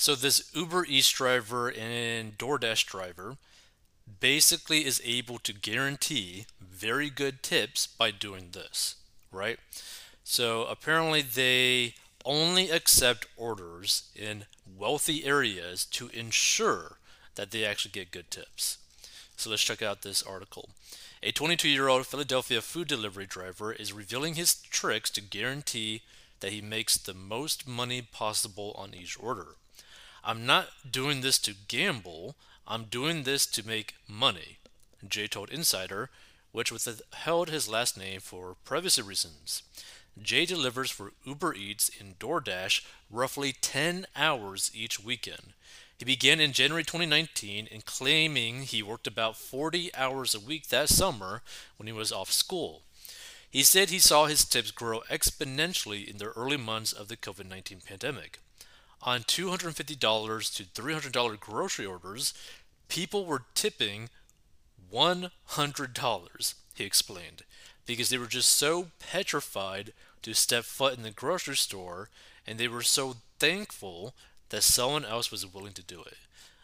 So this Uber Eats driver and DoorDash driver basically is able to guarantee very good tips by doing this, right? So apparently they only accept orders in wealthy areas to ensure that they actually get good tips. So let's check out this article. A 22 year old Philadelphia food delivery driver is revealing his tricks to guarantee that he makes the most money possible on each order. I'm not doing this to gamble, I'm doing this to make money, Jay told Insider, which withheld his last name for privacy reasons. Jay delivers for Uber Eats and DoorDash roughly 10 hours each weekend. He began in January 2019 and claiming he worked about 40 hours a week that summer when he was off school. He said he saw his tips grow exponentially in the early months of the COVID 19 pandemic. On $250 to $300 grocery orders, people were tipping $100, he explained, because they were just so petrified to step foot in the grocery store and they were so thankful that someone else was willing to do it.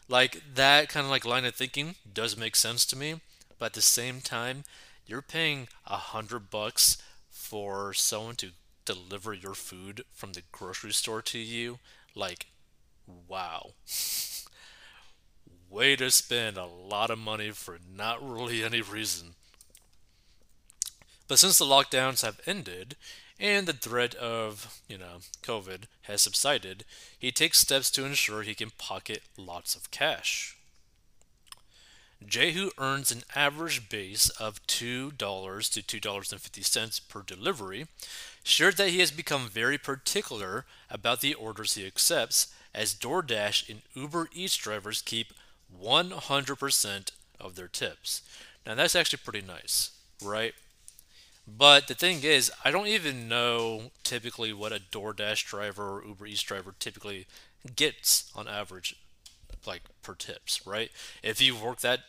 Like that kind of like line of thinking does make sense to me, but at the same time, you're paying a hundred bucks for someone to deliver your food from the grocery store to you like, wow. Way to spend a lot of money for not really any reason. But since the lockdowns have ended and the threat of, you know, COVID has subsided, he takes steps to ensure he can pocket lots of cash. Jay who earns an average base of $2 to $2.50 per delivery, shared that he has become very particular about the orders he accepts, as DoorDash and Uber Eats drivers keep 100% of their tips. Now, that's actually pretty nice, right? But the thing is, I don't even know typically what a DoorDash driver or Uber Eats driver typically gets on average like per tips, right? If you've worked that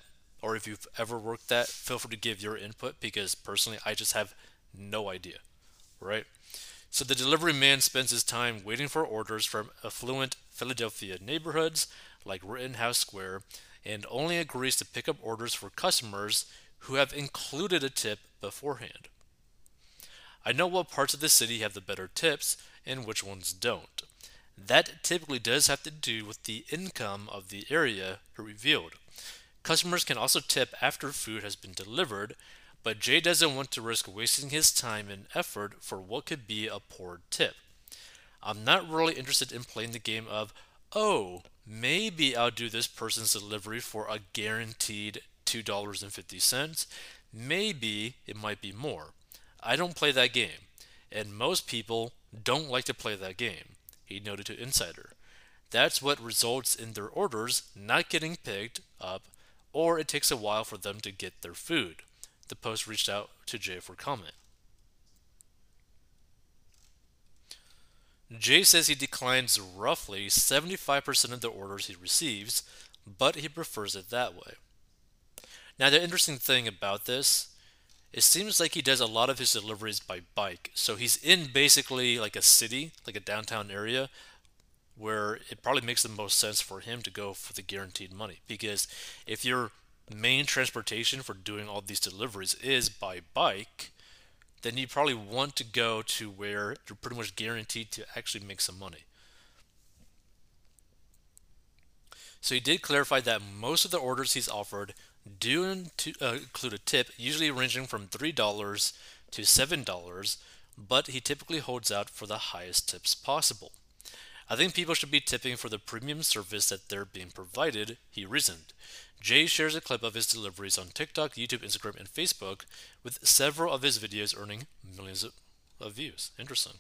or if you've ever worked that, feel free to give your input because personally I just have no idea, right? So the delivery man spends his time waiting for orders from affluent Philadelphia neighborhoods like Rittenhouse Square and only agrees to pick up orders for customers who have included a tip beforehand. I know what parts of the city have the better tips and which ones don't. That typically does have to do with the income of the area revealed. Customers can also tip after food has been delivered, but Jay doesn't want to risk wasting his time and effort for what could be a poor tip. I'm not really interested in playing the game of, oh, maybe I'll do this person's delivery for a guaranteed $2.50. Maybe it might be more. I don't play that game, and most people don't like to play that game he noted to Insider. That's what results in their orders not getting picked up, or it takes a while for them to get their food. The Post reached out to Jay for comment. Jay says he declines roughly 75% of the orders he receives, but he prefers it that way. Now, the interesting thing about this, it seems like he does a lot of his deliveries by bike. So he's in basically like a city, like a downtown area, where it probably makes the most sense for him to go for the guaranteed money. Because if your main transportation for doing all these deliveries is by bike, then you probably want to go to where you're pretty much guaranteed to actually make some money. So he did clarify that most of the orders he's offered do uh, include a tip, usually ranging from $3 to $7, but he typically holds out for the highest tips possible. I think people should be tipping for the premium service that they're being provided, he reasoned. Jay shares a clip of his deliveries on TikTok, YouTube, Instagram, and Facebook, with several of his videos earning millions of views. Interesting.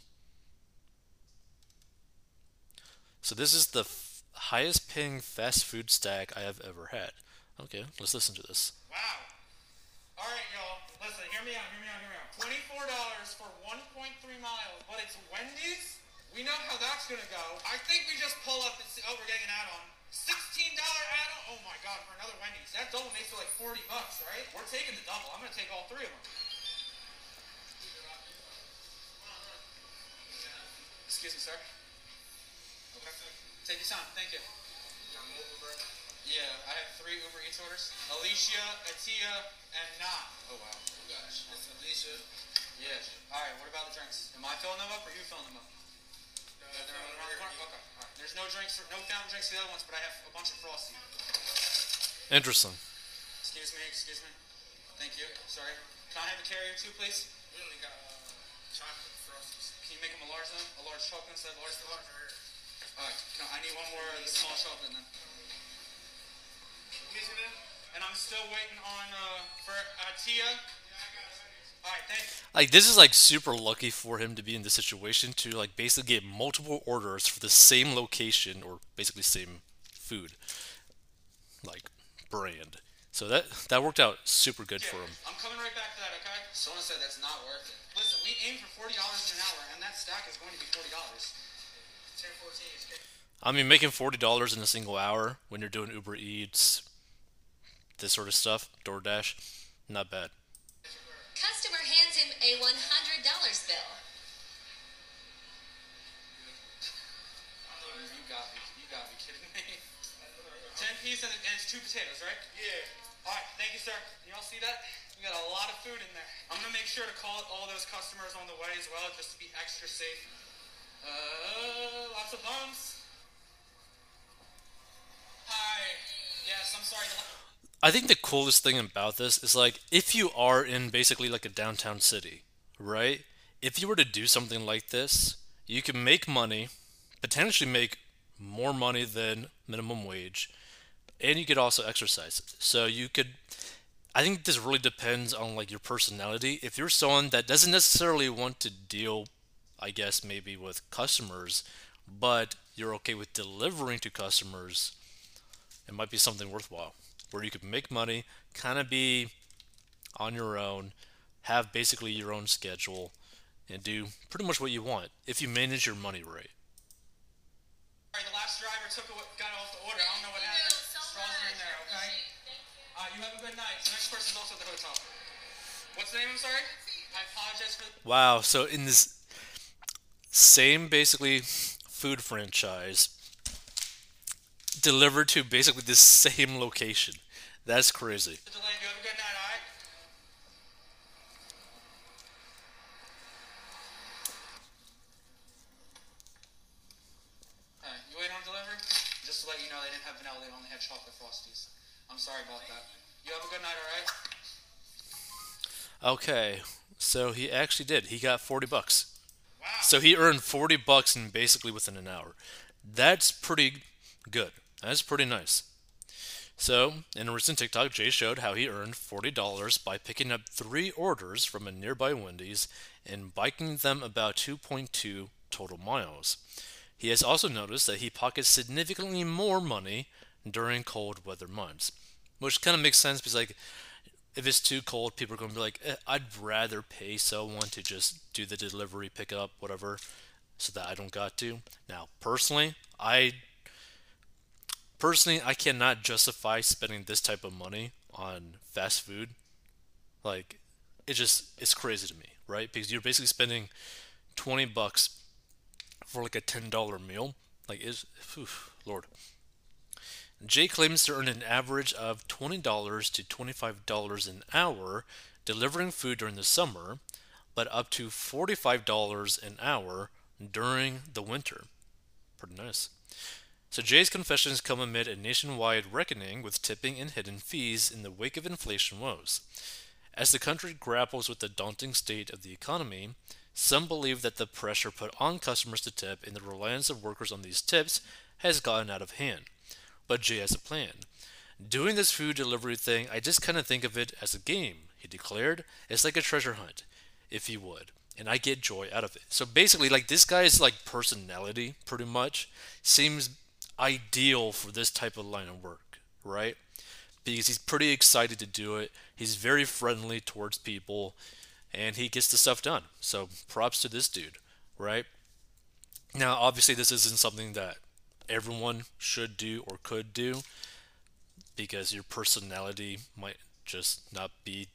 So, this is the highest paying fast food stack I have ever had. Okay, let's listen to this. Wow. All right, y'all. Listen, hear me out, hear me out, hear me out. $24 for 1.3 miles, but it's Wendy's? We know how that's to go. I think we just pull up and see, oh, we're getting an add-on. $16 add-on? Oh my god, for another Wendy's. That double makes it like 40 bucks, right? We're taking the double. I'm to take all three of them. Excuse me, sir. Okay. Take your time. Thank you. Yeah, I have three Uber Eats orders. Alicia, Atia, and Na. Oh wow. Oh gosh, it's Alicia. Yeah. All right. What about the drinks? Am I filling them up or you filling them up? They're no, the corner? Okay. All right. There's no drinks, for, no fountain drinks for the other ones, but I have a bunch of frosty. Interesting. Excuse me. Excuse me. Thank you. Sorry. Can I have a carrier too, please? We only got uh, chocolate frosties. Can you make them a large then? A large chocolate instead of large It's the chocolate? large right here. All right. No, I need one more of the small chocolate then. Let me see that. And I'm still waiting on uh, for Atia. All right. Thank. Like this is like super lucky for him to be in this situation to like basically get multiple orders for the same location or basically same food, like brand. So that that worked out super good for him. I'm coming right back to that, okay? Someone said that's not worth it. Listen, we aim for forty dollars an hour, and that stack is going to be forty dollars. I mean, making forty dollars in a single hour when you're doing Uber Eats, this sort of stuff, DoorDash, not bad. Customer hands him a $100 bill. You got me. You got me kidding me. Ten piece and, and it's two potatoes, right? Yeah. All right, thank you, sir. You all see that? We got a lot of food in there. I'm gonna make sure to call all those customers on the way as well, just to be extra safe. Uh, lots of buns. Hi. Yes, I'm sorry. I think the coolest thing about this is like if you are in basically like a downtown city, right? If you were to do something like this, you can make money, potentially make more money than minimum wage, and you could also exercise. So you could I think this really depends on like your personality. If you're someone that doesn't necessarily want to deal I guess maybe with customers, but you're okay with delivering to customers, it might be something worthwhile where you could make money, kind of be on your own, have basically your own schedule, and do pretty much what you want if you manage your money right. Sorry, the last driver took a, got off the order. I don't know what happened. Straws are in there, okay? Uh, you have a good night. The next person's also at the hotel. What's the name? I'm sorry. I apologize for. Wow, so in this same basically food franchise delivered to basically the same location. That's crazy. Okay, so he actually did. He got 40 bucks. So he earned 40 bucks in basically within an hour. That's pretty good. That's pretty nice. So, in a recent TikTok, Jay showed how he earned $40 by picking up three orders from a nearby Wendy's and biking them about 2.2 total miles. He has also noticed that he pockets significantly more money during cold weather months, which kind of makes sense because, like, if it's too cold, people are going to be like, eh, I'd rather pay someone to just do the delivery, pick up, whatever, so that I don't got to. Now, personally, I personally I cannot justify spending this type of money on fast food. Like, it just it's crazy to me, right? Because you're basically spending twenty bucks for like a ten dollar meal. Like, is Lord. Jay claims to earn an average of $20 to $25 an hour delivering food during the summer, but up to $45 an hour during the winter. Pretty nice. So Jay's confessions come amid a nationwide reckoning with tipping and hidden fees in the wake of inflation woes. As the country grapples with the daunting state of the economy, some believe that the pressure put on customers to tip and the reliance of workers on these tips has gotten out of hand but Jay has a plan. Doing this food delivery thing, I just kind of think of it as a game, he declared. It's like a treasure hunt, if you would. And I get joy out of it. So basically, like this guy's like personality, pretty much, seems ideal for this type of line of work, right? Because he's pretty excited to do it. He's very friendly towards people, and he gets the stuff done. So props to this dude, right? Now, obviously, this isn't something that everyone should do or could do because your personality might just not be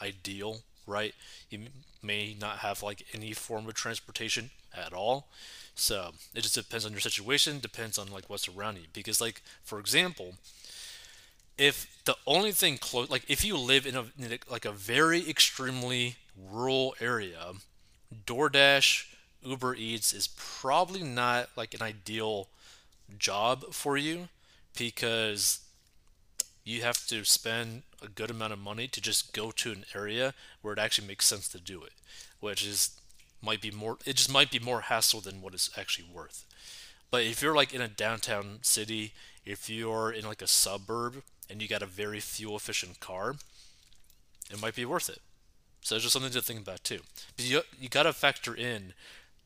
ideal, right? You may not have like any form of transportation at all. So it just depends on your situation, depends on like what's around you. Because like for example, if the only thing close, like if you live in a, in like a very extremely rural area, DoorDash, Uber Eats is probably not like an ideal job for you because you have to spend a good amount of money to just go to an area where it actually makes sense to do it, which is might be more it just might be more hassle than what it's actually worth. But if you're like in a downtown city, if you're in like a suburb and you got a very fuel efficient car, it might be worth it. So it's just something to think about too. But you you got to factor in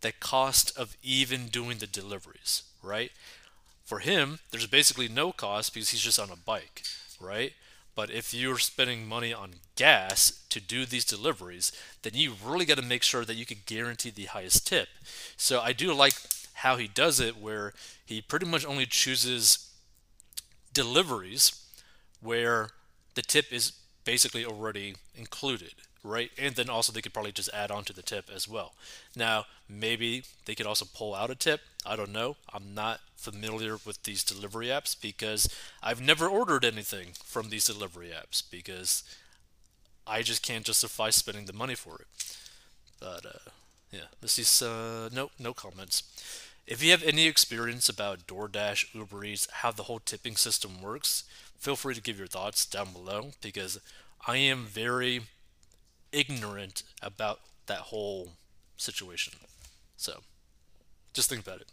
the cost of even doing the deliveries, right? For him, there's basically no cost because he's just on a bike, right? But if you're spending money on gas to do these deliveries, then you really got to make sure that you can guarantee the highest tip. So I do like how he does it, where he pretty much only chooses deliveries where the tip is basically already included, right? And then also they could probably just add on to the tip as well. Now, maybe they could also pull out a tip. I don't know. I'm not familiar with these delivery apps because I've never ordered anything from these delivery apps because I just can't justify spending the money for it. But uh, yeah, this is uh, no no comments. If you have any experience about DoorDash, Uber Eats, how the whole tipping system works, feel free to give your thoughts down below because I am very ignorant about that whole situation. So, just think about it.